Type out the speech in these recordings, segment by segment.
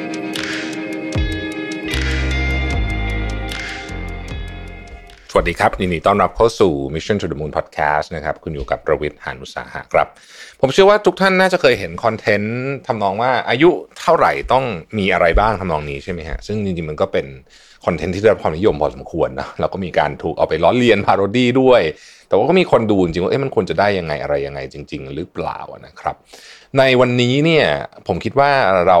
ั สดีครับยินดีต้อนรับเข้าสู่ Mission to the Moon Podcast นะครับ คุณอยู่กับผมรวิศ หาญอุตสาหะครับ ผมเชื่อว่าทุกท่านน่าจะเคยเห็น content ทำนองว่าอายุเท่าไหร่ต้องมีอะไรบ้างทำนองนี้ใช่ไหมฮะ ซึ่งจริงๆมันก็เป็น content ที่ได้รับความนิยมพอสมควรนะแล้วก็มีการถูกเอาไปล้อเลียน parody ด้วย แต่ว่าก็มีคนดูจริงว่าเอ๊ะมันควรจะได้ยังไงอะไรยังไงจริง ๆ หรือเปล่านะครับ ในวันนี้เนี่ยผมคิดว่าเรา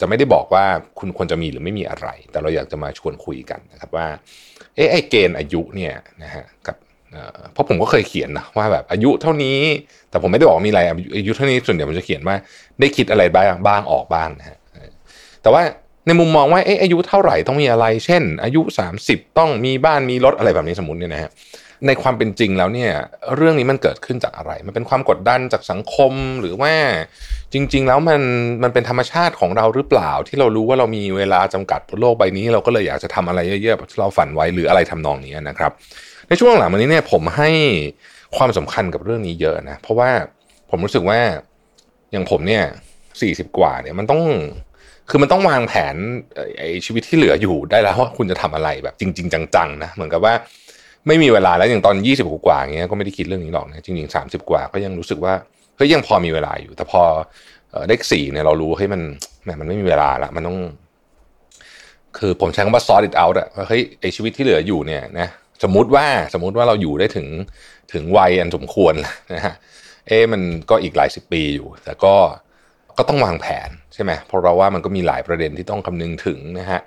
จะไม่ได้บอกว่าคุณควรจะมีหรือไม่มีอะไร แต่เราอยากจะมาชวนคุยกันนะครับว่า เอ๊ะไอเกณฑ์อายุเนี่ยนะฮะกับเพราะผมก็เคยเขียนนะว่าแบบอายุเท่านี้ แต่ผมไม่ได้บอกมีอะไรอายุเท่านี้ส่วนใหญ่ผมจะเขียนว่าได้คิดอะไรบ้างบ้างออกบ้างนะฮะแต่ว่าในมุมมองว่าเอ๊ะอายุเท่าไหร่ต้องมีอะไร เช่น อายุ 30 ต้องมีบ้านมีรถอะไรแบบนี้สมมติเนี่ยนะฮะ ในความเป็นจริงแล้วเนี่ยเรื่องนี้มันเกิดขึ้นจากอะไร มันเป็นความกดดันจากสังคมหรือว่าจริง ๆ แล้วมันมันเป็นธรรมชาติของเราหรือเปล่า ที่เรารู้ว่าเรามีเวลาจำกัดบนโลกใบนี้ เราก็เลยอยากจะทำอะไรเยอะๆแบบที่เราฝันไว้หรืออะไรทำนองนี้นะครับ ในช่วงหลังมานี้เนี่ยผมให้ความสำคัญกับเรื่องนี้เยอะนะเพราะว่าผมรู้สึกว่าอย่างผมเนี่ยสี่สิบกว่าเนี่ยมันต้องคือมันต้องวางแผนเอ่อไอ้ชีวิตที่เหลืออยู่ได้แล้วว่าคุณจะทำอะไรแบบจริง ๆ จังๆนะเหมือนกับว่า ไม่มีเวลาแล้วอย่างตอนยี่สิบกว่าอย่างเงี้ยก็ไม่ได้คิดเรื่องนี้หรอกนะจริงๆสามสิบกว่าก็ยังรู้สึกว่าเฮ้ยยังพอมีเวลาอยู่ แต่พอเลขสี่เนี่ยเรารู้ให้มันแหมมันไม่มีเวลาละมันต้อง คือผมใช้คำว่า sort it out อะว่าเฮ้ยไอชีวิตที่เหลืออยู่เนี่ยนะสมมติว่าสมมติว่าเราอยู่ได้ถึงถึงวัยอันสมควรนะฮะเอ๊มันก็อีกหลายสิบปีอยู่ แต่ก็ก็ต้องวางแผนใช่ไหมเพราะเราว่ามันก็มีหลายประเด็นที่ต้องคำนึงถึงนะฮะ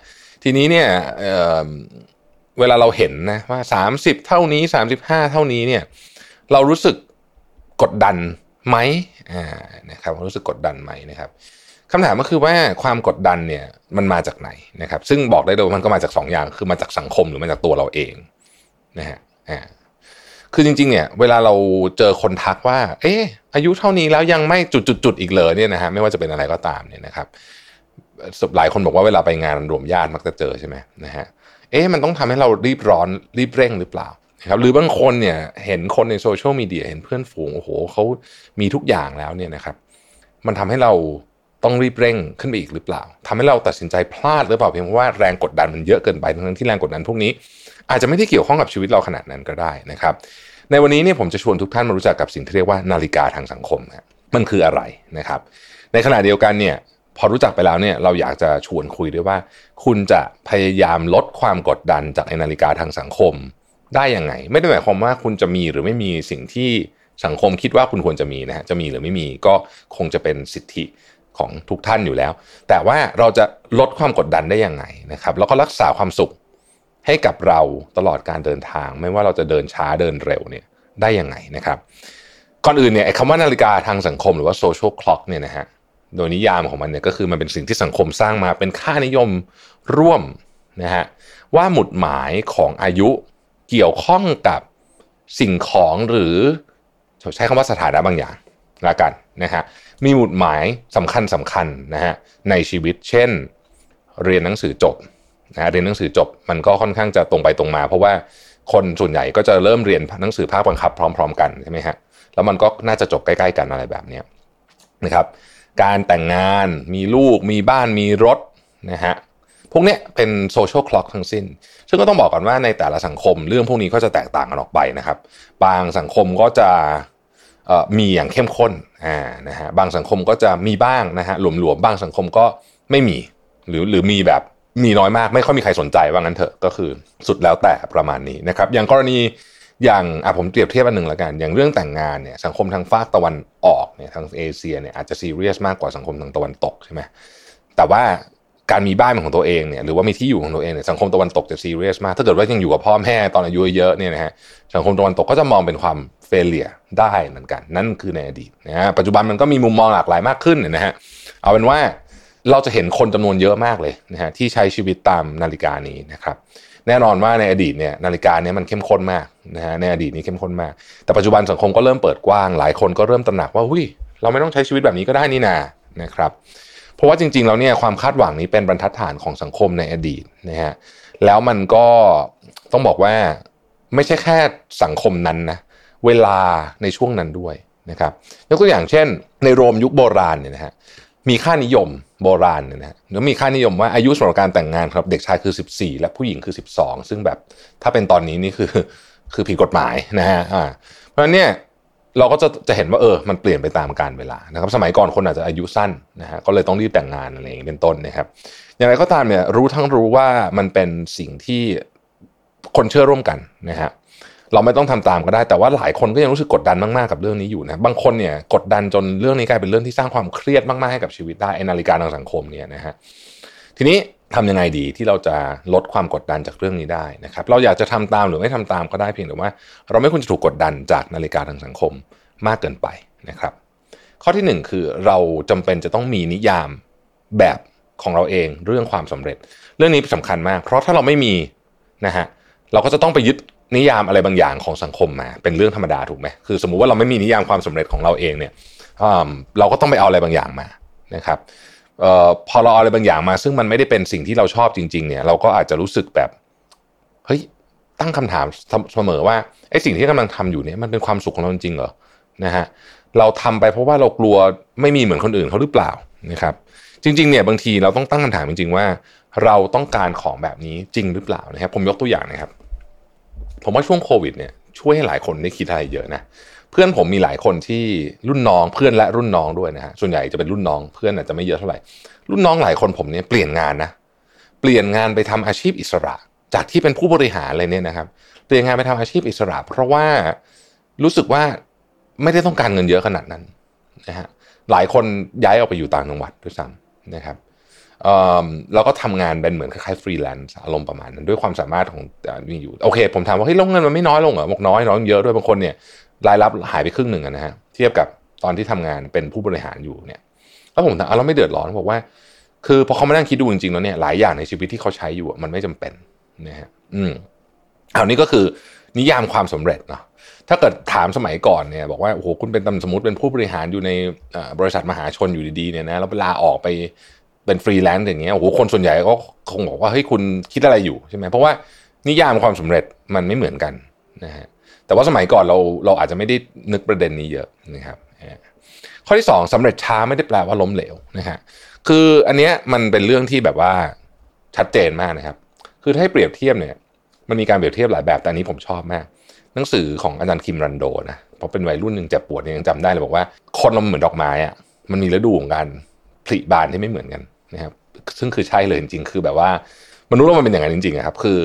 ทีนี้เนี่ย เวลาเราเห็นนะว่า30เท่านี้35เท่านี้เนี่ย เรารู้สึกกดดันไหมอ่านะครับรู้สึกกดดันไหมนะครับคำถามก็คือว่าความกดดันเนี่ยมันมาจากไหนนะครับ ซึ่งบอกได้เลยว่ามันก็มาจากสองอย่างคือมาจากสังคมหรือมาจากตัวเราเองนะฮะอ่าคือจริงๆ เนี่ย เวลาเราเจอคนทักว่า เอ๊ะอายุเท่านี้แล้วยังไม่จุดๆๆอีกเลยเนี่ยนะฮะไม่ว่าจะเป็นอะไรก็ตามเนี่ยนะครับหลายคนบอกว่าเวลาไปงานรวมญาติมักจะเจอใช่ไหมนะฮะ เอ๊ะมันต้องทำให้เรารีบร้อนรีบเร่งหรือเปล่านะครับหรือบางคนเนี่ยเห็นคนในโซเชียลมีเดียเห็นเพื่อนฝูงโอ้โหเขามีทุกอย่างแล้วเนี่ยนะครับ มันทำให้เราต้องรีบเร่งขึ้นไปอีกหรือเปล่าทำให้เราตัดสินใจพลาดหรือเปล่าเพียงเพราะว่าแรงกดดันมันเยอะเกินไปทั้งที่แรงกดดันพวกนี้ อาจจะไม่ได้เกี่ยวข้องกับชีวิตเราขนาดนั้นก็ได้นะครับ ในวันนี้เนี่ยผมจะชวนทุกท่านมารู้จักกับสิ่งที่เรียกว่านาฬิกาทางสังคมนะมันคืออะไรนะครับ ในขณะเดียวกันเนี่ย พอรู้จักไปแล้วเนี่ยเราอยากจะชวนคุยด้วยว่า คุณจะพยายามลดความกดดันจากนาฬิกาทางสังคม ได้ยังไง ไม่ได้หมายความว่าคุณจะมีหรือไม่มีสิ่งที่สังคมคิดว่าคุณควรจะมีนะฮะจะมีหรือไม่มีก็คงจะเป็นสิทธิของทุกท่านอยู่แล้ว แต่ว่าเราจะลดความกดดันได้ยังไงนะครับ แล้วก็รักษาความสุขให้กับเราตลอดการเดินทาง ไม่ว่าเราจะเดินช้าเดินเร็วเนี่ยได้ยังไงนะครับ ก่อนอื่นเนี่ยคำว่านาฬิกาทางสังคมหรือว่า social clock เนี่ยนะฮะ โดยนิยามของมันเนี่ยก็คือมันเป็นสิ่งที่สังคมสร้างมาเป็นค่านิยมร่วมนะฮะว่าหมุดหมายของอายุเกี่ยวข้องกับสิ่งของหรือใช้คำว่าสถานะบางอย่างละกันนะฮะมีหมุดหมายสำคัญสำคัญนะฮะในชีวิต เช่น เรียนหนังสือจบนะฮะเรียนหนังสือจบมันก็ค่อนข้างจะตรงไปตรงมา เพราะว่าคนส่วนใหญ่ก็จะเริ่มเรียนหนังสือภาคบังคับพร้อม ๆ กันใช่ไหมฮะแล้วมันก็น่าจะจบใกล้ ๆ กันอะไรแบบนี้นะครับ การแต่งงานมีลูกมีบ้านมีรถนะฮะพวกเนี้ยเป็นโซเชียลคล็อกทั้งสิ้น ซึ่งก็ต้องบอกก่อนว่าในแต่ละสังคมเรื่องพวกนี้ก็จะแตกต่างกันออกไปนะครับ บางสังคมก็จะมีอย่างเข้มข้นอ่านะฮะบางสังคมก็จะมีบ้างนะฮะหลวมๆบางสังคมก็ไม่มี หรือหรือมีแบบมีน้อยมากไม่ค่อยมีใครสนใจว่างั้นเถอะก็คือสุดแล้วแต่ประมาณนี้นะครับ อย่างกรณี อย่างอะผมเปรียบเทียบอันหนึ่งละกัน อย่างเรื่องแต่งงานเนี่ยสังคมทางฝากตะวันออกเนี่ยทางเอเชียเนี่ยอาจจะซีเรียสมากกว่าสังคมทางตะวันตกใช่ไหมแต่ว่าการมีบ้านของตัวเองเนี่ยหรือว่ามีที่อยู่ของตัวเองเนี่ยสังคมตะวันตกจะซีเรียสมาก ถ้าเกิดว่ายังอยู่กับพ่อแม่ตอนอายุเยอะเนี่ยนะฮะสังคมตะวันตกก็จะมองเป็นความเฟลเลียได้เหมือนกัน นั่นคือในอดีตนะฮะปัจจุบันมันก็มีมุมมองหลากหลายมากขึ้นนะฮะเอาเป็นว่าเราจะเห็นคนจำนวนเยอะมากเลยนะฮะที่ใช้ชีวิตตามนาฬิกานี้นะครับ แน่นอนว่าในอดีตเนี่ยนาฬิกาเนี่ยมันเข้มข้นมากนะฮะในอดีตนี้เข้มข้นมาก แต่ปัจจุบันสังคมก็เริ่มเปิดกว้าง หลายคนก็เริ่มตระหนักว่าหุ้ยเราไม่ต้องใช้ชีวิตแบบนี้ก็ได้นี่นานะครับเพราะว่าจริงๆแล้วเนี่ยความคาดหวังนี้เป็นบรรทัดฐานของสังคมในอดีตนะฮะแล้วมันก็ต้องบอกว่าไม่ใช่แค่สังคมนั้นนะเวลาในช่วงนั้นด้วยนะครับยกตัวอย่างเช่น ในโรมยุคโบราณเนี่ยนะฮะ มีค่านิยมโบราณเนี่ยนะฮะแล้วมีค่านิยมว่าอายุสำหรับการแต่งงานครับ เด็กชายคือ 14 และผู้หญิงคือ 12 ซึ่งแบบถ้าเป็นตอนนี้นี่คือคือผิดกฎหมายนะฮะอ่าเพราะฉะนั้นเนี่ยเราก็จะจะเห็นว่าเออ มันเปลี่ยนไปตามกาลเวลานะครับ สมัยก่อนคนอาจจะอายุสั้นนะฮะก็เลยต้องรีบแต่งงานอะไรอย่างนี้เป็นต้นนะครับ อย่างไรก็ตามเนี่ยรู้ทั้งรู้ว่ามันเป็นสิ่งที่คนเชื่อร่วมกันนะฮะ เราไม่ต้องทำตามก็ได้ แต่ว่าหลายคนก็ยังรู้สึกกดดันมากๆกับเรื่องนี้อยู่นะบางคนเนี่ยกดดันจนเรื่องนี้กลายเป็นเรื่องที่สร้างความเครียดมากๆให้กับชีวิตได้นาฬิกาทางสังคมเนี่ยนะฮะทีนี้ทำยังไงดีที่เราจะลดความกดดันจากเรื่องนี้ได้นะครับ เราอยากจะทำตามหรือไม่ทำตามก็ได้เพียงแต่ว่า เราไม่ควรจะถูกกดดันจากนาฬิกาทางสังคมมากเกินไปนะครับ ข้อที่หนึ่งคือเราจำเป็นจะต้องมีนิยามแบบของเราเองเรื่องความสำเร็จ เรื่องนี้สำคัญมาก เพราะถ้าเราไม่มีนะฮะเราก็จะต้องไปยึด นิยามอะไรบางอย่างของสังคมมา เป็นเรื่องธรรมดาถูกไหมคือ สมมุติว่าเราไม่มีนิยามความสำเร็จของเราเองเนี่ยเราก็ต้องไปเอาอะไรบางอย่างมานะครับออพอเราเอาอะไรบางอย่างมา ซึ่งมันไม่ได้เป็นสิ่งที่เราชอบจริง ๆ เนี่ย เราก็อาจจะรู้สึกแบบเฮ้ยตั้งคำถามเสมอว่าไอ้สิ่งที่กำลังทำอยู่เนี่ยมันเป็นความสุขของเราจริงเหรอนะฮะเราทำไปเพราะว่าเรากลัวไม่มีเหมือนคนอื่นเขาหรือเปล่านะครับ จริง ๆ เนี่ยบางทีเราต้องตั้งคำถามจริง ๆ ว่า เราต้องการของแบบนี้จริงหรือเปล่านะครับ ผมยกตัวอย่างนะครับ ผมว่าช่วงโควิดเนี่ยช่วยให้หลายคนได้คิดอะไรเยอะนะเพื่อนผมมีหลายคนที่รุ่นน้องเพื่อนและรุ่นน้องด้วยนะฮะส่วนใหญ่จะเป็นรุ่นน้องเพื่อนอาจจะไม่เยอะเท่าไหร่รุ่นน้องหลายคนผมเนี่ยเปลี่ยนงานนะเปลี่ยนงานไปทำอาชีพอิสระ จากที่เป็นผู้บริหารอะไรเนี่ยนะครับเปลี่ยนงานไปทำอาชีพอิสระ เพราะว่ารู้สึกว่าไม่ได้ต้องการเงินเยอะขนาดนั้นนะฮะหลายคนย้ายออกไปอยู่ต่างจังหวัดด้วยซ้ำนะครับ เราก็ทำงานเป็นเหมือนคล้ายๆฟรีแลนซ์อารมณ์ประมาณนั้นด้วยความสามารถของมีอยู่โอเค ผมถามว่าเฮ้ยลงเงินมันไม่น้อยลงเหรอบอกน้อยน้อยเยอะด้วยบางคนเนี่ยรายรับหายไปครึ่งหนึ่งนะฮะเทียบกับตอนที่ทำงานเป็นผู้บริหารอยู่เนี่ยแล้วผมถามเราไม่เดือดร้อนบอกว่า คือพอเขามานั่งคิดดูจริงๆแล้วเนี่ยหลายอย่างในชีวิตที่เขาใช้อยู่มันไม่จำเป็นนะฮะอืมอันนี้ก็คือนิยามความสำเร็จเนาะถ้าเกิดถามสมัยก่อนเนี่ยบอกว่าโอ้โหคุณเป็นตำสมมติเป็นผู้บริหารอยู่ในบริษัทมหาชนอยู่ดีๆเนี่ยนะแล้วเวลาออกไป เป็นฟรีแลนซ์อย่างเงี้ยโอ้โหคนส่วนใหญ่ก็คงบอกว่าเฮ้ยคุณคิดอะไรอยู่ใช่ไหมเพราะว่านิยามความสำเร็จมันไม่เหมือนกันนะฮะแต่ว่าสมัยก่อนเราเราอาจจะไม่ได้นึกประเด็นนี้เยอะนะครับข้อที่ 2สำเร็จช้าไม่ได้แปลว่าล้มเหลวนะฮะคืออันเนี้ยมันเป็นเรื่องที่แบบว่าชัดเจนมากนะครับ คือถ้าให้เปรียบเทียบเนี่ยมันมีการเปรียบเทียบหลายแบบแต่อันนี้ผมชอบมาก หนังสือของอาจารย์คิมรันโดนะพอเป็นวัยรุ่นหนึ่งเจ็บปวดยังจำได้เลยบอกว่าคนเราเหมือนดอกไม้อะมันมีฤดูของการผลิบานที่ไม่เหมือนกัน นะครับซึ่งคือใช่เลยจริงๆ คือแบบว่ามนุษย์เรามันเป็นอย่างนั้นจริงๆครับ คือ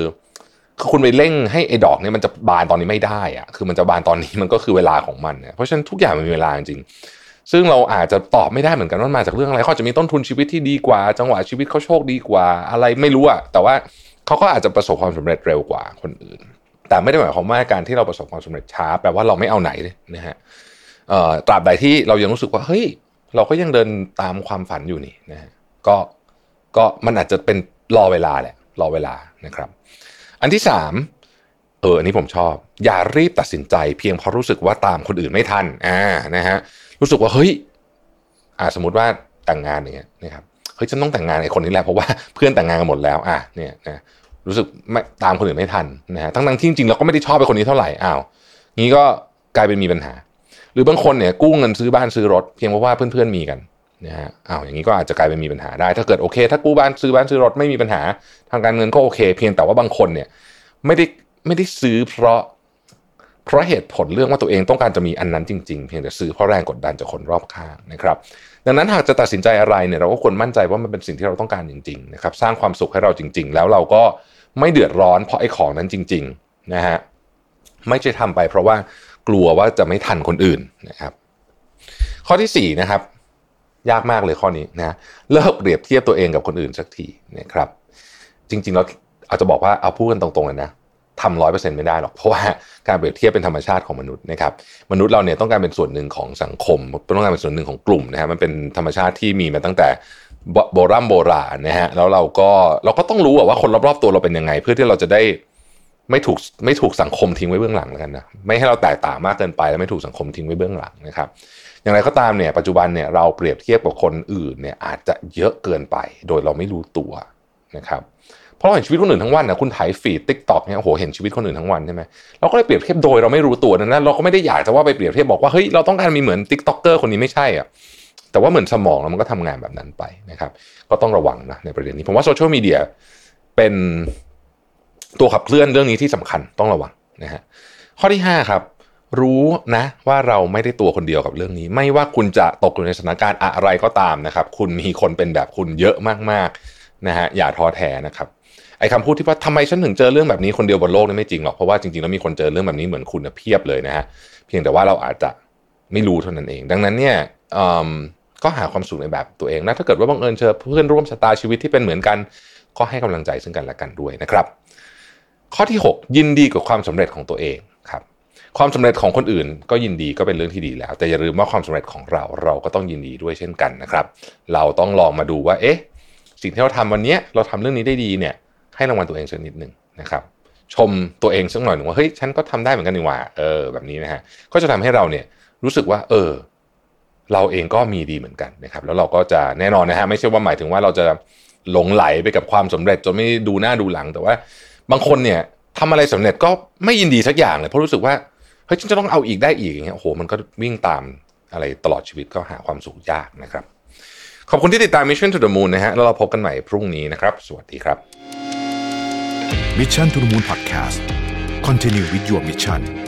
คือคุณไปเร่งให้ไอ้ดอกนี้มันจะบานตอนนี้ไม่ได้อะคือมันจะบานตอนนี้มันก็คือเวลาของมันเนี่ยเพราะฉะนั้นทุกอย่างมันมีเวลาจริงซึ่งเราอาจจะตอบไม่ได้เหมือนกันว่ามาจากเรื่องอะไรเขาจะมีต้นทุนชีวิตที่ดีกว่า จังหวะชีวิตเขาโชคดีกว่า อะไรไม่รู้อะแต่ว่าเขาก็อาจจะประสบความสำเร็จเร็วกว่าคนอื่น แต่ไม่ได้หมายความว่าการที่เราประสบความสำเร็จช้าแปลว่าเราไม่เอาไหนนะฮะตราบใดที่เรายังรู้สึกว่าเฮ้ยเราก็ยังเดินตามความฝันอยู่นี่นะฮะ ก็ก็มันอาจจะเป็นรอเวลาแหละรอเวลานะครับ อันที่สามเอออันนี้ผมชอบ อย่ารีบตัดสินใจ เพียงเพราะรู้สึกว่าตามคนอื่นไม่ทันอ่านะฮะรู้สึกว่าเฮ้ยอ่าสมมติว่าแต่งงานอย่างเงี้ยนะครับเฮ้ยฉันต้องแต่งงานไอ้คนนี้แหละเพราะว่าเพื่อนแต่งงานกันหมดแล้วอะเนี่ยนะรู้สึกไม่ตามคนอื่นไม่ทันนะฮะทั้งทั้งที่จริงเราก็ไม่ได้ชอบไปคนนี้เท่าไหร่อ้าวงี้ก็กลายเป็นมีปัญหา หรือบางคนเนี่ยกู้เงินซื้อบ้านซื้อรถ เพียงเพราะว่าเพื่อนๆมีกัน นะฮะอ้าวอย่างนี้ก็อาจจะกลายเป็นมีปัญหาได้ ถ้าเกิดโอเค ถ้ากู้บ้านซื้อบ้านซื้อรถไม่มีปัญหา ทางการเงินก็โอเค เพียงแต่ว่าบางคนเนี่ยไม่ได้ไม่ได้ซื้อเพราะ เพราะเหตุผลเรื่องว่าตัวเองต้องการจะมีอันนั้นจริง ๆ เพียงแต่ซื้อเพราะแรงกดดันจากคนรอบข้างนะครับ ดังนั้นหากจะตัดสินใจอะไรเนี่ยเราก็ควรมั่นใจว่ามันเป็นสิ่งที่เราต้องการจริงๆนะครับสร้างความสุขให้เราจริง ๆ แล้วเราก็ไม่เดือดร้อนเพราะไอ้ของนั้นจริงๆนะฮะไม่ใช่ทำไปเพราะว่ากลัวว่าจะไม่ทันคนอื่นนะครับ ข้อที่4นะครับ ยากมากเลยข้อนี้นะเลิกเปรียบเทียบตัวเองกับคนอื่นสักทีนะครับ จริงๆแล้วอาจจะบอกว่าเอาพูดกันตรงๆเลยนะทำร้อยเปอร์เซ็นต์ไม่ได้หรอกเพราะว่าการเปรียบเทียบเป็นธรรมชาติของมนุษย์นะครับมนุษย์เราเนี่ยต้องการเป็นส่วนหนึ่งของสังคมต้องการเป็นส่วนหนึ่งของกลุ่มนะฮะมันเป็นธรรมชาติที่มีมาตั้งแต่โบราณโบราณนะฮะแล้วเราก็เราก็ต้องรู้ว่าคนรอบๆตัวเราเป็นยังไง เพื่อที่เราจะได้ ไม่ถูกไม่ถูกสังคมทิ้งไว้เบื้องหลังแล้วกันนะไม่ให้เราแตกต่างมากเกินไปแล้วไม่ถูกสังคมทิ้งไว้เบื้องหลังนะครับ อย่างไรก็ตามเนี่ยปัจจุบันเนี่ยเราเปรียบเทียบกับคนอื่นเนี่ยอาจจะเยอะเกินไป โดยเราไม่รู้ตัวนะครับเพราะเราเห็นชีวิตคนอื่นทั้งวันนะคุณไถ feed TikTok เนี่ยโอ้โหเห็นชีวิตคนอื่นทั้งวันใช่ไหมเราก็เลยเปรียบเทียบโดยเราไม่รู้ตัวนั้นเราก็ไม่ได้อยากจะว่าไปเปรียบเทียบบอกว่าเฮ้ยเราต้องการมีเหมือน TikToker คนนี้ไม่ใช่อะแต่ว่าเหมือนสมองเรามันก็ทำงานแบบนั้นไปนะครับ ก็ต้องระวังนะในประเด็นนี้ผมว่าโซเชียลมีเดียเป็น ตัวขับเคลื่อนเรื่องนี้ที่สำคัญต้องระวังนะฮะข้อที่ 5 ครับ รู้นะว่าเราไม่ได้ตัวคนเดียวกับเรื่องนี้ ไม่ว่าคุณจะตกอยู่ในสถานการณ์อะไรก็ตามนะครับ คุณมีคนเป็นแบบคุณเยอะมากๆนะฮะอย่าท้อแท้นะครับไอ้คำพูดที่ว่าทำไมฉันถึงเจอเรื่องแบบนี้คนเดียวบนโลกนี่ไม่จริงหรอกเพราะว่าจริงๆแล้วมีคนเจอเรื่องแบบนี้เหมือนคุณเพียบเลยนะฮะเพียงแต่ว่าเราอาจจะไม่รู้เท่านั้นเอง ดังนั้นเนี่ยก็หาความสุขในแบบตัวเองนะถ้าเกิดว่าบังเอิญเจอเพื่อนร่วมชะตาชีวิตที่เป็นเหมือนกัน ก็ให้กำลังใจซึ่งกันและกันด้วยนะครับ ข้อที่ 6 ยินดีกับความสำเร็จของตัวเองครับความสำเร็จของคนอื่น ก็ยินดีก็เป็นเรื่องที่ดีแล้ว แต่อย่าลืมว่าความสำเร็จของเราเราก็ต้องยินดีด้วยเช่นกันนะครับ เราต้องลองมาดูว่าเอ๊ะสิ่งที่เราทำวันนี้เราทำเรื่องนี้ได้ดีเนี่ยให้รางวัลตัวเองสักนิดหนึ่งนะครับชมตัวเองสักหน่อยหนึ่งว่าเฮ้ยฉันก็ทำได้เหมือนกันนี่ว่าเออแบบนี้นะฮะก็จะทำให้เราเนี่ยรู้สึกว่า เออ เราเองก็มีดีเหมือนกันนะครับ แล้วเราก็จะแน่นอนนะฮะไม่ใช่ว่าหมายถึงว่าเราจะหลงไหลไปกับความสำเร็จจนไม่ดูหน้าดูหลังแต่ว่า บางคนเนี่ยทำอะไรสำเร็จก็ไม่ยินดีสักอย่างเลยเพราะรู้สึกว่าเฮ้ยฉันจะต้องเอาอีกได้อีกอย่างเงี้ยโอ้โหมันก็วิ่งตามอะไรตลอดชีวิตก็หาความสุขยากนะครับ ขอบคุณที่ติดตาม Mission to the Moon นะฮะแล้วเราพบกันใหม่พรุ่งนี้นะครับ สวัสดีครับ Mission to the Moon Podcast Continue with your mission